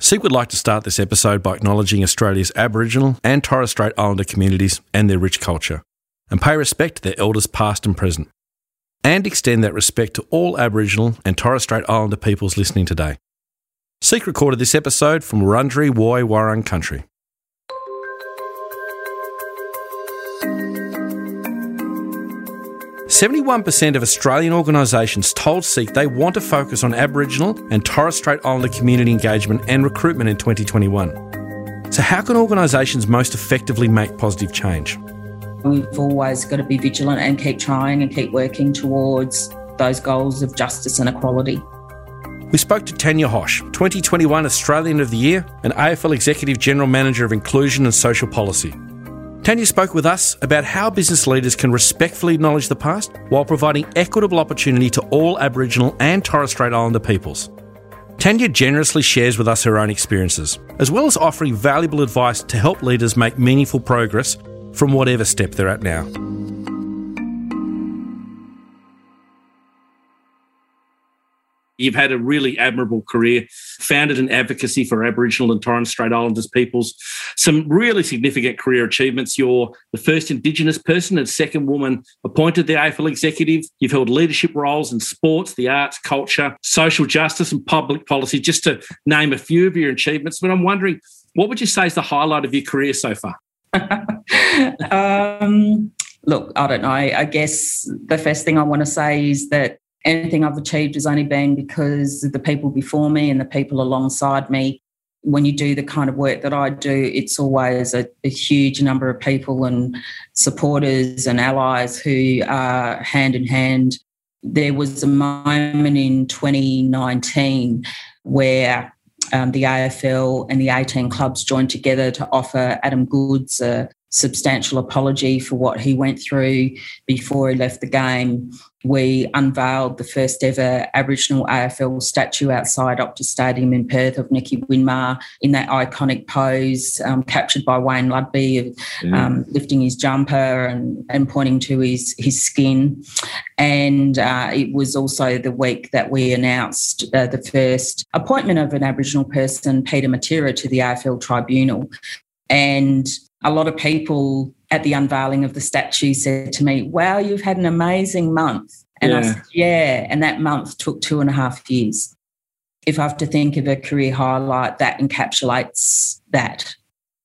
SEEK would like to start this episode by acknowledging Australia's Aboriginal and Torres Strait Islander communities and their rich culture, and pay respect to their elders past and present, and extend that respect to all Aboriginal and Torres Strait Islander peoples listening today. SEEK recorded this episode from Wurundjeri Woi Wurrung country. Seventy-one percent of Australian organisations told SEEK they want to focus on Aboriginal and Torres Strait Islander community engagement and recruitment in 2021. So, how can organisations most effectively make positive change? We've always got to be vigilant and keep trying and keep working towards those goals of justice and equality. We spoke to Tanya Hosch, 2021 Australian of the Year and AFL Executive General Manager of Inclusion and Social Policy. Tanya spoke with us about how business leaders can respectfully acknowledge the past while providing equitable opportunity to all Aboriginal and Torres Strait Islander peoples. Tanya generously shares with us her own experiences, as well as offering valuable advice to help leaders make meaningful progress from whatever step they're at now. You've had a really admirable career, founded an advocacy for Aboriginal and Torres Strait Islanders peoples. Some really significant career achievements. You're the first Indigenous person and second woman appointed the AFL executive. You've held leadership roles in sports, the arts, culture, social justice, and public policy, just to name a few of your achievements. But I'm wondering, what would you say is the highlight of your career so far? um, look, I don't know. I guess the first thing I want to say is that anything I've achieved has only been because the people before me and the people alongside me. When you do the kind of work that I do, it's always a, a huge number of people and supporters and allies who are hand in hand. There was a moment in 2019 where um, the AFL and the 18 clubs joined together to offer Adam Goodes a substantial apology for what he went through before he left the game. We unveiled the first ever Aboriginal AFL statue outside Optus Stadium in Perth of Nicky Winmar in that iconic pose, um, captured by Wayne Ludbey, um, lifting his jumper and, and pointing to his, his skin. And uh, it was also the week that we announced uh, the first appointment of an Aboriginal person, Peter Matera, to the AFL Tribunal. And a lot of people at the unveiling of the statue said to me, Wow, you've had an amazing month. And yeah. I said, Yeah. And that month took two and a half years. If I have to think of a career highlight that encapsulates that,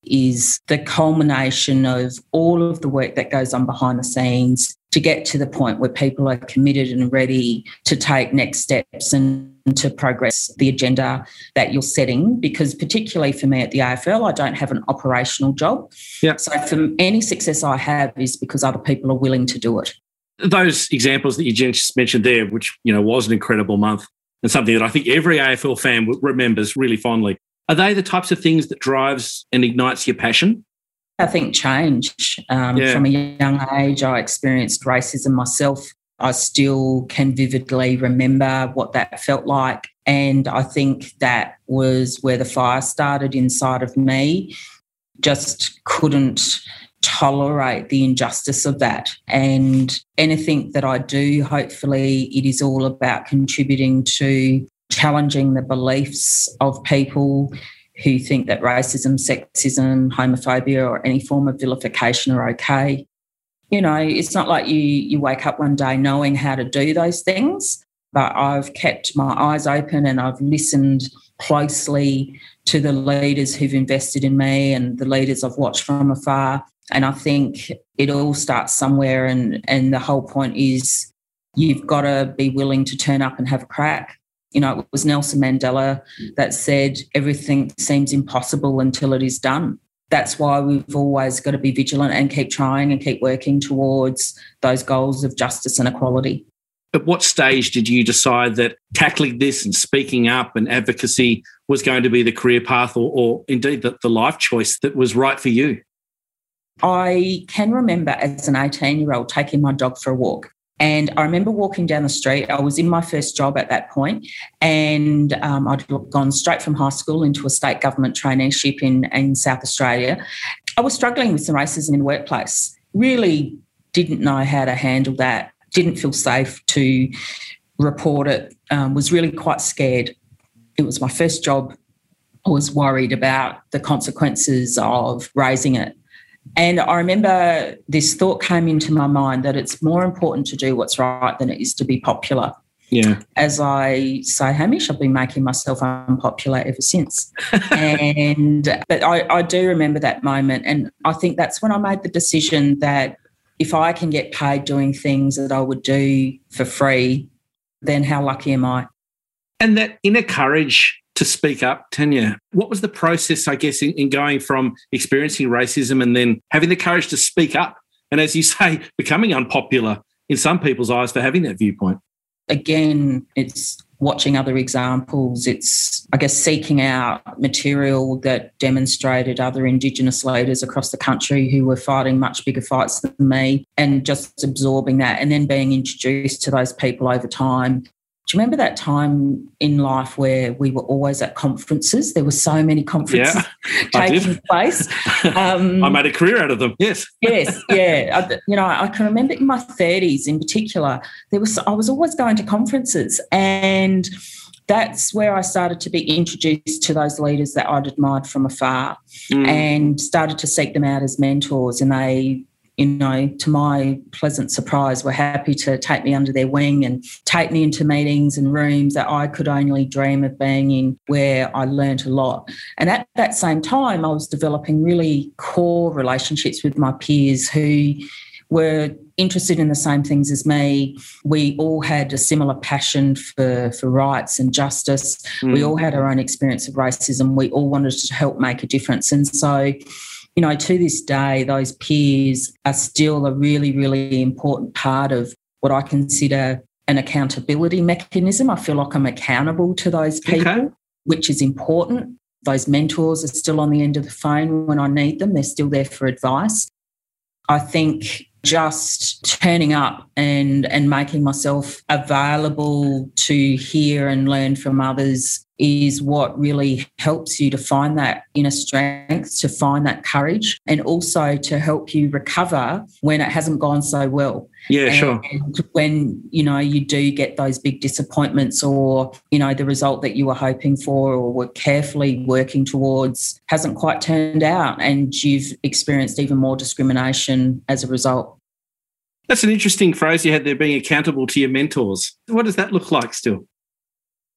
is the culmination of all of the work that goes on behind the scenes to get to the point where people are committed and ready to take next steps and to progress the agenda that you're setting. Because, particularly for me at the AFL, I don't have an operational job. Yeah. So, for any success I have is because other people are willing to do it. Those examples that you just mentioned there, which you know was an incredible month and something that I think every AFL fan remembers really fondly. Are they the types of things that drives and ignites your passion? I think change. Um, yeah. From a young age, I experienced racism myself. I still can vividly remember what that felt like. And I think that was where the fire started inside of me. Just couldn't tolerate the injustice of that. And anything that I do, hopefully, it is all about contributing to challenging the beliefs of people who think that racism, sexism, homophobia, or any form of vilification are okay. You know, it's not like you you wake up one day knowing how to do those things, but I've kept my eyes open and I've listened closely to the leaders who've invested in me and the leaders I've watched from afar. And I think it all starts somewhere and and the whole point is you've got to be willing to turn up and have a crack you know, it was Nelson Mandela that said everything seems impossible until it is done. That's why we've always got to be vigilant and keep trying and keep working towards those goals of justice and equality. At what stage did you decide that tackling this and speaking up and advocacy was going to be the career path or, or indeed the, the life choice that was right for you? I can remember as an 18 year old taking my dog for a walk and I remember walking down the street. I was in my first job at that point, and um, I'd gone straight from high school into a state government traineeship in, in South Australia. I was struggling with some racism in the workplace, really didn't know how to handle that, didn't feel safe to report it, um, was really quite scared. It was my first job I was worried about the consequences of raising it. And I remember this thought came into my mind that it's more important to do what's right than it is to be popular. Yeah. As I say, Hamish, I've been making myself unpopular ever since. and but I, I do remember that moment. And I think that's when I made the decision that if I can get paid doing things that I would do for free, then how lucky am I? And that inner courage to speak up, Tanya, what was the process, I guess, in, in going from experiencing racism and then having the courage to speak up? And as you say, becoming unpopular in some people's eyes for having that viewpoint? again, it's watching other examples. It's, I guess, seeking out material that demonstrated other Indigenous leaders across the country who were fighting much bigger fights than me and just absorbing that and then being introduced to those people over time do you remember that time in life where we were always at conferences? There were so many conferences yeah, taking place. Um, I made a career out of them. Yes. yes. Yeah. I, you know, I can remember in my thirties, in particular, there was I was always going to conferences, and that's where I started to be introduced to those leaders that I'd admired from afar, mm. and started to seek them out as mentors. And they you know, to my pleasant surprise, were happy to take me under their wing and take me into meetings and rooms that I could only dream of being in, where I learnt a lot. And at that same time, I was developing really core relationships with my peers who were interested in the same things as me. We all had a similar passion for, for rights and justice. Mm. We all had our own experience of racism. We all wanted to help make a difference. And so, you know, to this day, those peers are still a really, really important part of what I consider an accountability mechanism. I feel like I'm accountable to those people, okay. which is important. Those mentors are still on the end of the phone when I need them, they're still there for advice. I think just turning up and and making myself available to hear and learn from others is what really helps you to find that inner strength to find that courage and also to help you recover when it hasn't gone so well yeah and sure when you know you do get those big disappointments or you know the result that you were hoping for or were carefully working towards hasn't quite turned out and you've experienced even more discrimination as a result that's an interesting phrase you had there being accountable to your mentors. What does that look like still?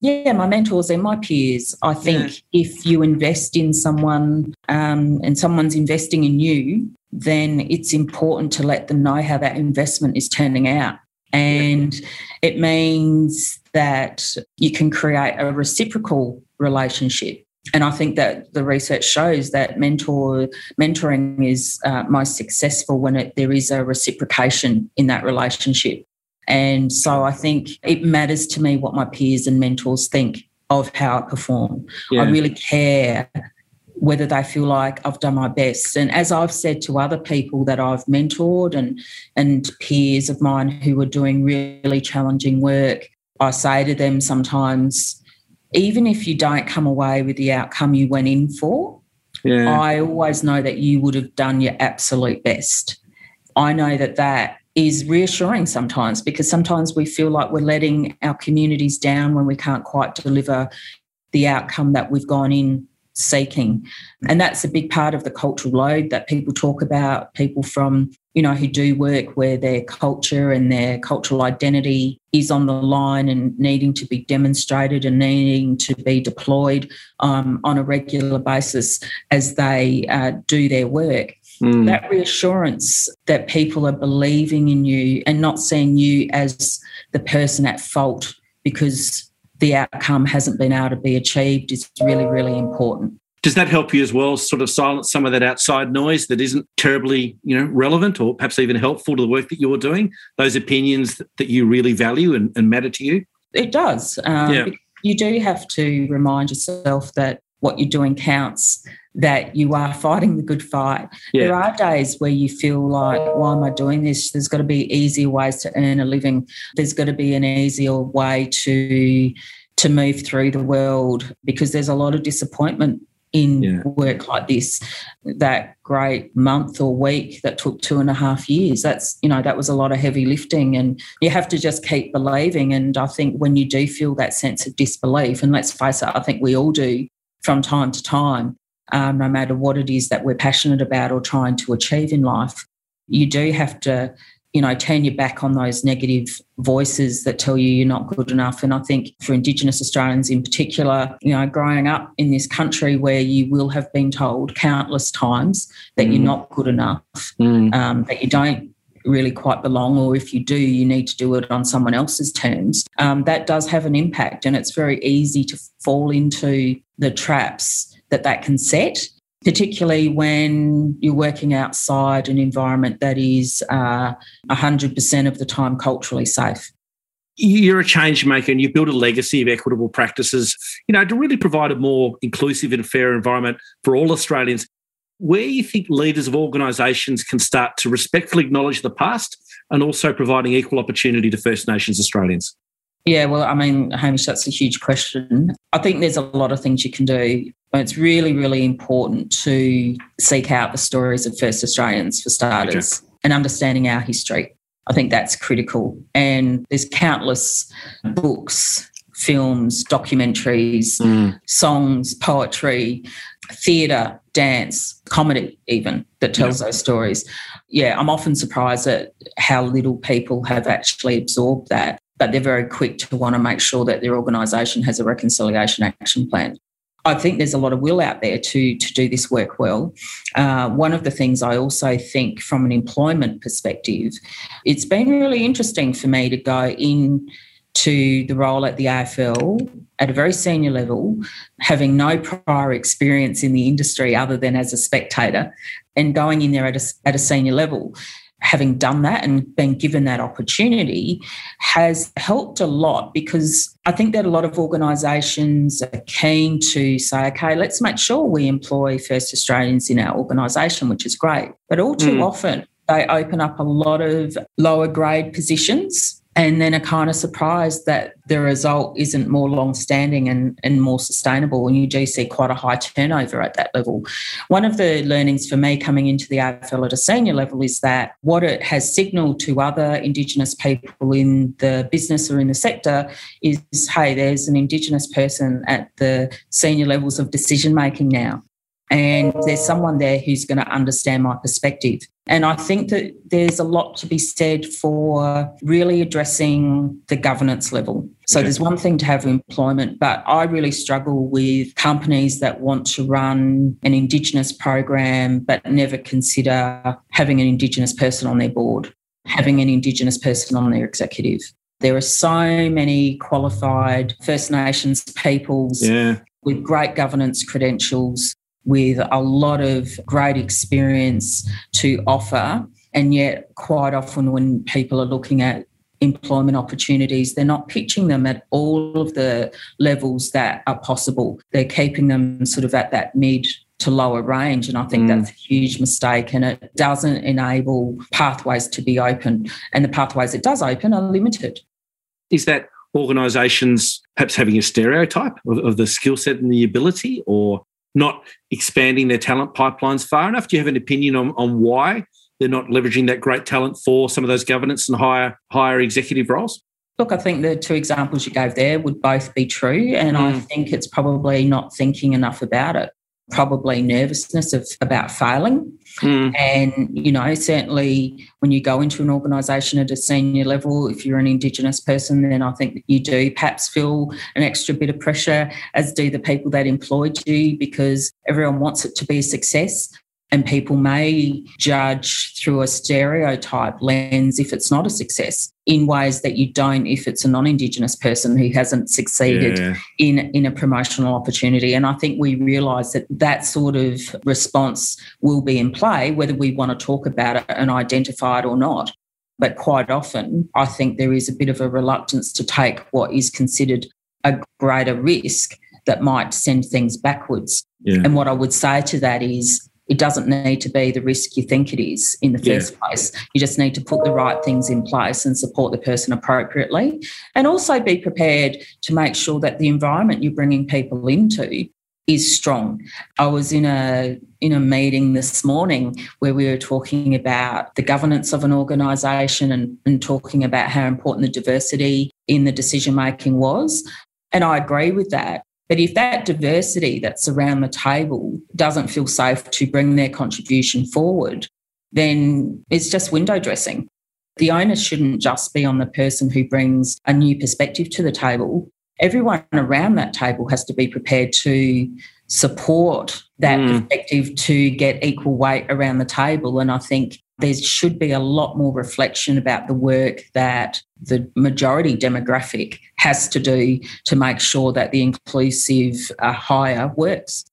Yeah, my mentors and my peers. I think yeah. if you invest in someone um, and someone's investing in you, then it's important to let them know how that investment is turning out. And yeah. it means that you can create a reciprocal relationship and I think that the research shows that mentor mentoring is uh, most successful when it, there is a reciprocation in that relationship. And so I think it matters to me what my peers and mentors think of how I perform. Yeah. I really care whether they feel like I've done my best. And as I've said to other people that I've mentored and and peers of mine who are doing really challenging work, I say to them sometimes even if you don't come away with the outcome you went in for, yeah. I always know that you would have done your absolute best. I know that that is reassuring sometimes because sometimes we feel like we're letting our communities down when we can't quite deliver the outcome that we've gone in seeking. And that's a big part of the cultural load that people talk about, people from, you know, who do work where their culture and their cultural identity is on the line and needing to be demonstrated and needing to be deployed um, on a regular basis as they uh, do their work. Mm. That reassurance that people are believing in you and not seeing you as the person at fault because the outcome hasn't been able to be achieved is really, really important. Does that help you as well, sort of silence some of that outside noise that isn't terribly, you know, relevant or perhaps even helpful to the work that you're doing? Those opinions that you really value and, and matter to you? It does. Um, yeah. You do have to remind yourself that what you're doing counts, that you are fighting the good fight. Yeah. There are days where you feel like, why am I doing this? There's got to be easier ways to earn a living. There's got to be an easier way to to move through the world because there's a lot of disappointment in yeah. work like this that great month or week that took two and a half years that's you know that was a lot of heavy lifting and you have to just keep believing and i think when you do feel that sense of disbelief and let's face it i think we all do from time to time, um, no matter what it is that we're passionate about or trying to achieve in life, you do have to you know, turn your back on those negative voices that tell you you're not good enough. And I think for Indigenous Australians in particular, you know, growing up in this country where you will have been told countless times that mm. you're not good enough, mm. um, that you don't really quite belong, or if you do, you need to do it on someone else's terms. Um, that does have an impact, and it's very easy to fall into the traps that that can set particularly when you're working outside an environment that is uh, 100% of the time culturally safe. You're a change maker and you build a legacy of equitable practices, you know, to really provide a more inclusive and fair environment for all Australians. Where do you think leaders of organisations can start to respectfully acknowledge the past and also providing equal opportunity to First Nations Australians? Yeah, well, I mean, Hamish, that's a huge question. I think there's a lot of things you can do. It's really, really important to seek out the stories of First Australians for starters okay. and understanding our history. I think that's critical. And there's countless books, films, documentaries, mm. songs, poetry, theatre, dance, comedy, even that tells those stories. Yeah, I'm often surprised at how little people have actually absorbed that but they're very quick to want to make sure that their organisation has a reconciliation action plan. I think there's a lot of will out there to, to do this work well. Uh, one of the things I also think from an employment perspective, it's been really interesting for me to go in to the role at the AFL at a very senior level, having no prior experience in the industry other than as a spectator, and going in there at a, at a senior level having done that and been given that opportunity has helped a lot because I think that a lot of organisations are keen to say, okay, let's make sure we employ First Australians in our organisation, which is great. But all too mm. often, they open up a lot of lower grade positions and then are kind of surprised that the result isn't more long standing and, and more sustainable. And you do see quite a high turnover at that level. One of the learnings for me coming into the AFL at a senior level is that what it has signalled to other Indigenous people in the business or in the sector is hey, there's an Indigenous person at the senior levels of decision making now and there's someone there who's going to understand my perspective. And I think that there's a lot to be said for really addressing the governance level. So okay. there's one thing to have employment, but I really struggle with companies that want to run an Indigenous program but never consider having an Indigenous person on their board, having an Indigenous person on their executive. There are so many qualified First Nations peoples yeah. with great governance credentials with a lot of great experience to offer. And yet, quite often, when people are looking at employment opportunities, they're not pitching them at all of the levels that are possible. They're keeping them sort of at that mid to lower range. And I think mm. that's a huge mistake. And it doesn't enable pathways to be open. And the pathways it does open are limited. Is that organisations perhaps having a stereotype of, of the skill set and the ability, or not expanding their talent pipelines far enough? Do you have an opinion on, on why they're not leveraging that great talent for some of those governance and higher higher executive roles? Look, I think the two examples you gave there would both be true. And mm. I think it's probably not thinking enough about it probably nervousness of about failing. Mm. And, you know, certainly when you go into an organisation at a senior level, if you're an Indigenous person, then I think you do perhaps feel an extra bit of pressure, as do the people that employed you, because everyone wants it to be a success and people may judge through a stereotype lens if it's not a success in ways that you don't if it's a non-indigenous person who hasn't succeeded yeah. in in a promotional opportunity and i think we realize that that sort of response will be in play whether we want to talk about it and identify it or not but quite often i think there is a bit of a reluctance to take what is considered a greater risk that might send things backwards yeah. and what i would say to that is it doesn't need to be the risk you think it is in the first yeah. place. You just need to put the right things in place and support the person appropriately. And also be prepared to make sure that the environment you're bringing people into is strong. I was in a in a meeting this morning where we were talking about the governance of an organisation and, and talking about how important the diversity in the decision making was. And I agree with that. But if that diversity that's around the table doesn't feel safe to bring their contribution forward, then it's just window dressing. The onus shouldn't just be on the person who brings a new perspective to the table. Everyone around that table has to be prepared to support that mm. perspective to get equal weight around the table. And I think there should be a lot more reflection about the work that the majority demographic has to do to make sure that the inclusive uh, hire works.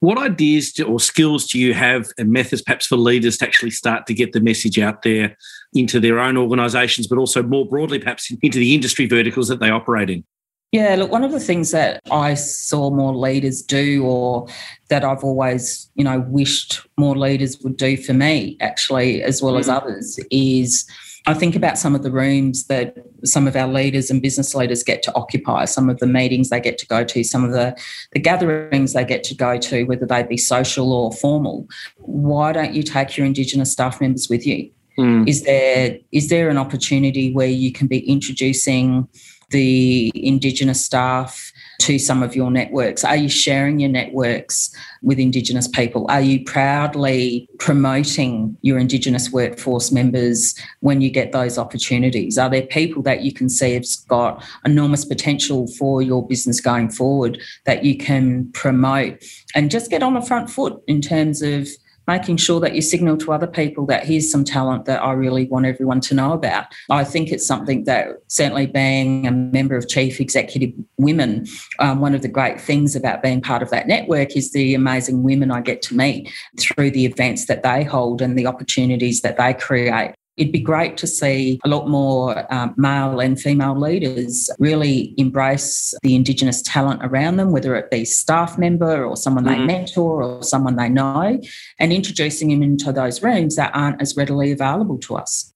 What ideas do, or skills do you have and methods perhaps for leaders to actually start to get the message out there into their own organisations, but also more broadly, perhaps into the industry verticals that they operate in? Yeah, look, one of the things that I saw more leaders do, or that I've always, you know, wished more leaders would do for me, actually, as well mm. as others, is I think about some of the rooms that some of our leaders and business leaders get to occupy, some of the meetings they get to go to, some of the, the gatherings they get to go to, whether they be social or formal. Why don't you take your Indigenous staff members with you? Mm. Is there is there an opportunity where you can be introducing the Indigenous staff to some of your networks? Are you sharing your networks with Indigenous people? Are you proudly promoting your Indigenous workforce members when you get those opportunities? Are there people that you can see have got enormous potential for your business going forward that you can promote and just get on the front foot in terms of making sure that you signal to other people that here's some talent that I really want everyone to know about. I think it's something that certainly being a member of Chief Executive Women, um, one of the great things about being part of that network is the amazing women I get to meet through the events that they hold and the opportunities that they create. It'd be great to see a lot more um, male and female leaders really embrace the Indigenous talent around them, whether it be staff member or someone mm-hmm. they mentor or someone they know, and introducing them into those rooms that aren't as readily available to us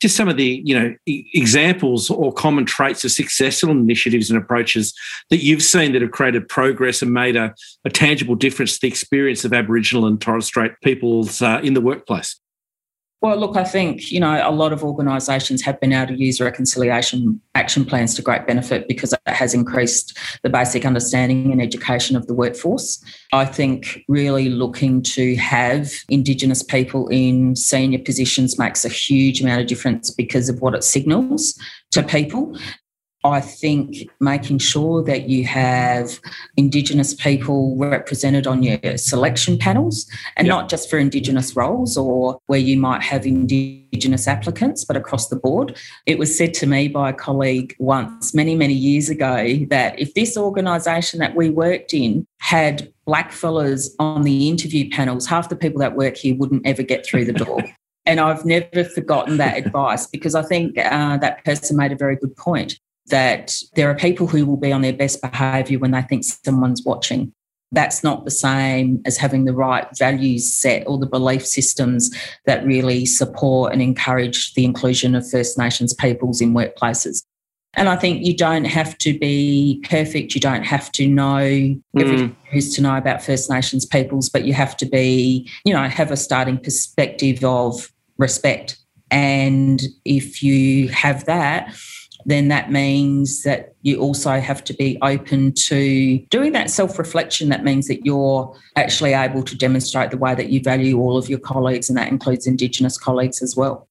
just some of the you know examples or common traits of successful initiatives and approaches that you've seen that have created progress and made a, a tangible difference to the experience of Aboriginal and Torres Strait peoples uh, in the workplace. Well, look, I think, you know, a lot of organisations have been able to use reconciliation action plans to great benefit because it has increased the basic understanding and education of the workforce. I think really looking to have Indigenous people in senior positions makes a huge amount of difference because of what it signals to people. I think making sure that you have Indigenous people represented on your selection panels and yep. not just for Indigenous roles or where you might have Indigenous applicants, but across the board. It was said to me by a colleague once, many, many years ago, that if this organisation that we worked in had black fellas on the interview panels, half the people that work here wouldn't ever get through the door. And I've never forgotten that advice because I think uh, that person made a very good point that there are people who will be on their best behaviour when they think someone's watching. That's not the same as having the right values set or the belief systems that really support and encourage the inclusion of First Nations peoples in workplaces. And I think you don't have to be perfect. You don't have to know everything mm. there is to know about First Nations peoples, but you have to be, you know, have a starting perspective of respect. And if you have that, then that means that you also have to be open to doing that self reflection. That means that you're actually able to demonstrate the way that you value all of your colleagues, and that includes Indigenous colleagues as well.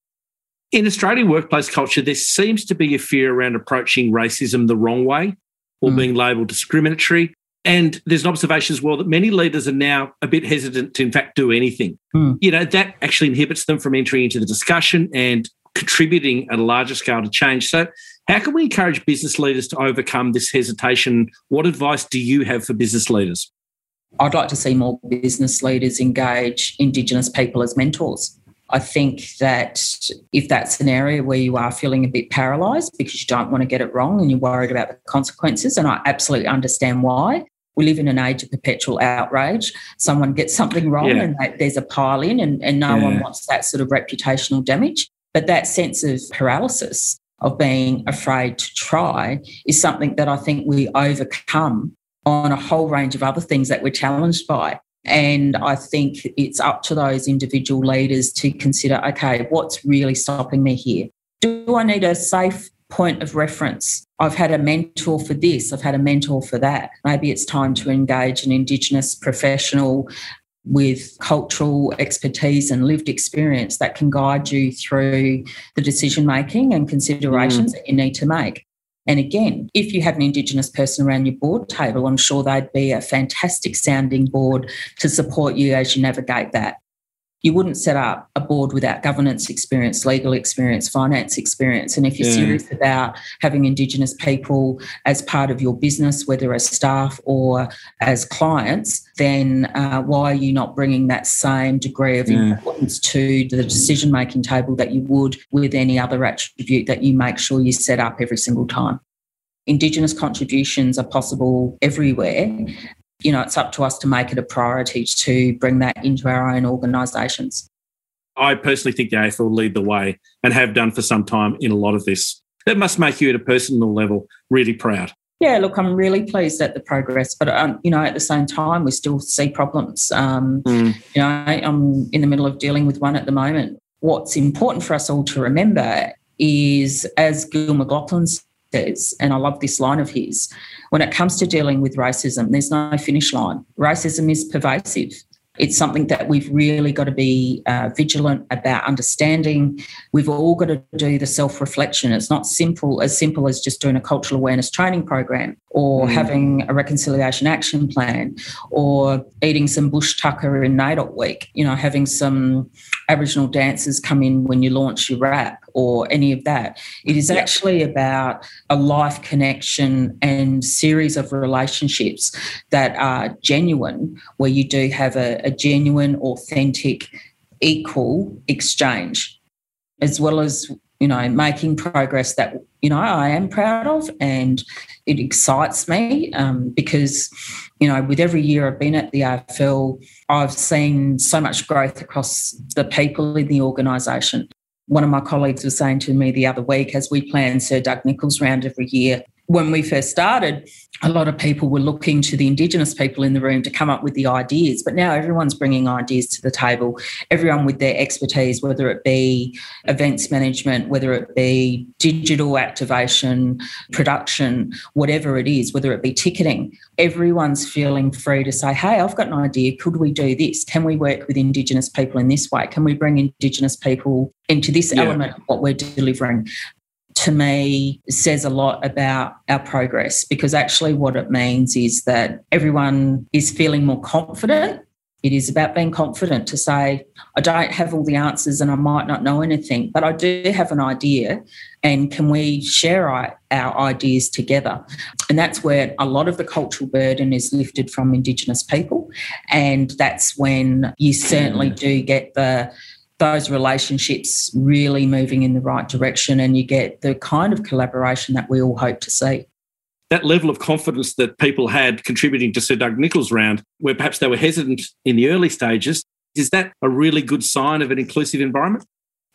In Australian workplace culture, there seems to be a fear around approaching racism the wrong way or mm. being labelled discriminatory. And there's an observation as well that many leaders are now a bit hesitant to, in fact, do anything. Mm. You know, that actually inhibits them from entering into the discussion and contributing at a larger scale to change. So, how can we encourage business leaders to overcome this hesitation? What advice do you have for business leaders? I'd like to see more business leaders engage Indigenous people as mentors. I think that if that's an area where you are feeling a bit paralysed because you don't want to get it wrong and you're worried about the consequences, and I absolutely understand why. We live in an age of perpetual outrage. Someone gets something wrong yeah. and there's a pile in, and, and no yeah. one wants that sort of reputational damage. But that sense of paralysis of being afraid to try is something that I think we overcome on a whole range of other things that we're challenged by. And I think it's up to those individual leaders to consider okay, what's really stopping me here? Do I need a safe point of reference I've had a mentor for this, I've had a mentor for that. Maybe it's time to engage an Indigenous professional with cultural expertise and lived experience that can guide you through the decision making and considerations mm. that you need to make. And again, if you have an Indigenous person around your board table, I'm sure they'd be a fantastic sounding board to support you as you navigate that you wouldn't set up a board without governance experience, legal experience, finance experience. And if you're yeah. serious about having Indigenous people as part of your business, whether as staff or as clients, then uh, why are you not bringing that same degree of yeah. importance to the decision making table that you would with any other attribute that you make sure you set up every single time? Indigenous contributions are possible everywhere you know, it's up to us to make it a priority to bring that into our own organisations. I personally think the AFL lead the way and have done for some time in a lot of this. That must make you at a personal level really proud. Yeah, look, I'm really pleased at the progress, but um, you know, at the same time, we still see problems. Um, mm. You know, I'm in the middle of dealing with one at the moment. What's important for us all to remember is, as Gil McLachlan says, and I love this line of his, when it comes to dealing with racism, there's no finish line. Racism is pervasive. It's something that we've really got to be uh, vigilant about understanding. We've all got to do the self reflection. It's not simple as simple as just doing a cultural awareness training program or mm. having a reconciliation action plan or eating some bush tucker in NAIDOC week. You know, having some Aboriginal dancers come in when you launch your rap or any of that. It is actually about a life connection and series of relationships that are genuine, where you do have a, a genuine, authentic, equal exchange, as well as you know making progress that you know I am proud of, and it excites me um, because you know with every year I've been at the AFL, I've seen so much growth across the people in the organisation one of my colleagues was saying to me the other week as we plan Sir Doug Nicholls round every year, when we first started, a lot of people were looking to the Indigenous people in the room to come up with the ideas. But now everyone's bringing ideas to the table, everyone with their expertise, whether it be events management, whether it be digital activation, production, whatever it is, whether it be ticketing. Everyone's feeling free to say, hey, I've got an idea. Could we do this? Can we work with Indigenous people in this way? Can we bring Indigenous people into this yeah. element of what we're delivering? To me says a lot about our progress because actually what it means is that everyone is feeling more confident. It is about being confident to say, I don't have all the answers and I might not know anything, but I do have an idea. And can we share our, our ideas together? And that's where a lot of the cultural burden is lifted from Indigenous people. And that's when you certainly mm. do get the those relationships really moving in the right direction and you get the kind of collaboration that we all hope to see. That level of confidence that people had contributing to Sir Doug Nicholls round, where perhaps they were hesitant in the early stages, is that a really good sign of an inclusive environment?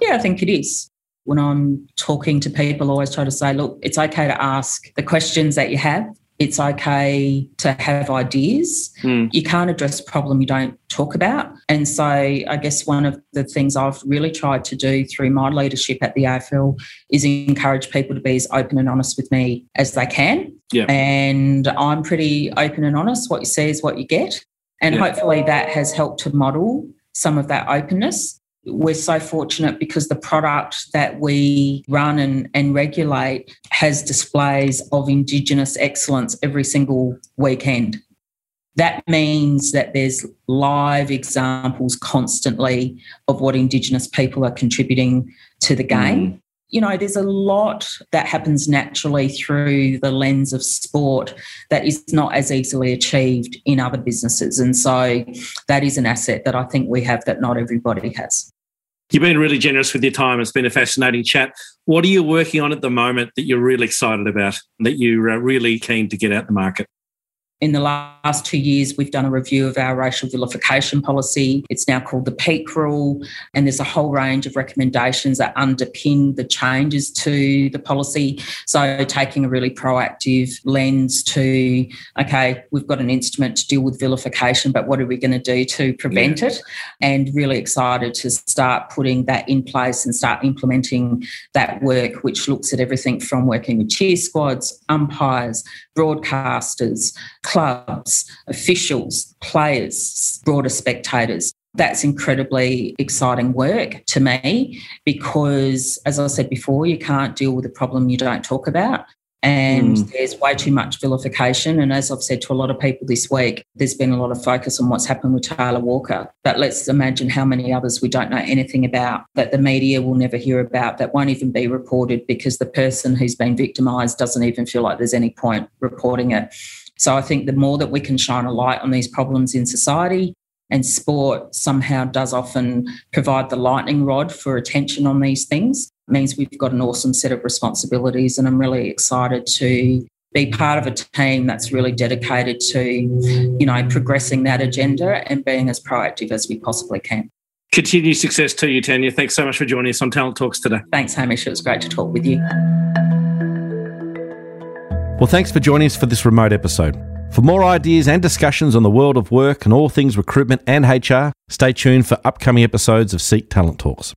Yeah, I think it is. When I'm talking to people, I always try to say, look, it's okay to ask the questions that you have it's okay to have ideas. Mm. You can't address a problem you don't talk about. And so, I guess one of the things I've really tried to do through my leadership at the AFL is encourage people to be as open and honest with me as they can. Yeah. And I'm pretty open and honest. What you see is what you get. And yeah. hopefully, that has helped to model some of that openness we're so fortunate because the product that we run and, and regulate has displays of Indigenous excellence every single weekend. That means that there's live examples constantly of what Indigenous people are contributing to the hmm. game. You know, there's a lot that happens naturally through the lens of sport that is not as easily achieved in other businesses. And so that is an asset that I think we have that not everybody has. You've been really generous with your time. It's been a fascinating chat. What are you working on at the moment that you're really excited about, that you're uh, really keen to get out the market? In the last two years, we've done a review of our racial vilification policy. It's now called the Peak Rule, and there's a whole range of recommendations that underpin the changes to the policy. So, taking a really proactive lens to, okay, we've got an instrument to deal with vilification, but what are we going to do to prevent yeah. it? And really excited to start putting that in place and start implementing that work, which looks at everything from working with cheer squads, umpires, broadcasters, clubs, officials, players, broader spectators. That's incredibly exciting work to me because, as I said before, you can't deal with a problem you don't talk about and mm. there's way too much vilification. And as I've said to a lot of people this week, there's been a lot of focus on what's happened with Taylor Walker. But let's imagine how many others we don't know anything about, that the media will never hear about, that won't even be reported because the person who's been victimised doesn't even feel like there's any point reporting it. So I think the more that we can shine a light on these problems in society, and sport somehow does often provide the lightning rod for attention on these things means we've got an awesome set of responsibilities. And I'm really excited to be part of a team that's really dedicated to, you know, progressing that agenda and being as proactive as we possibly can. Continued success to you, Tanya. Thanks so much for joining us on Talent Talks today. Thanks, Hamish. It was great to talk with you. Well, thanks for joining us for this remote episode. For more ideas and discussions on the world of work and all things recruitment and HR, stay tuned for upcoming episodes of Seek Talent Talks.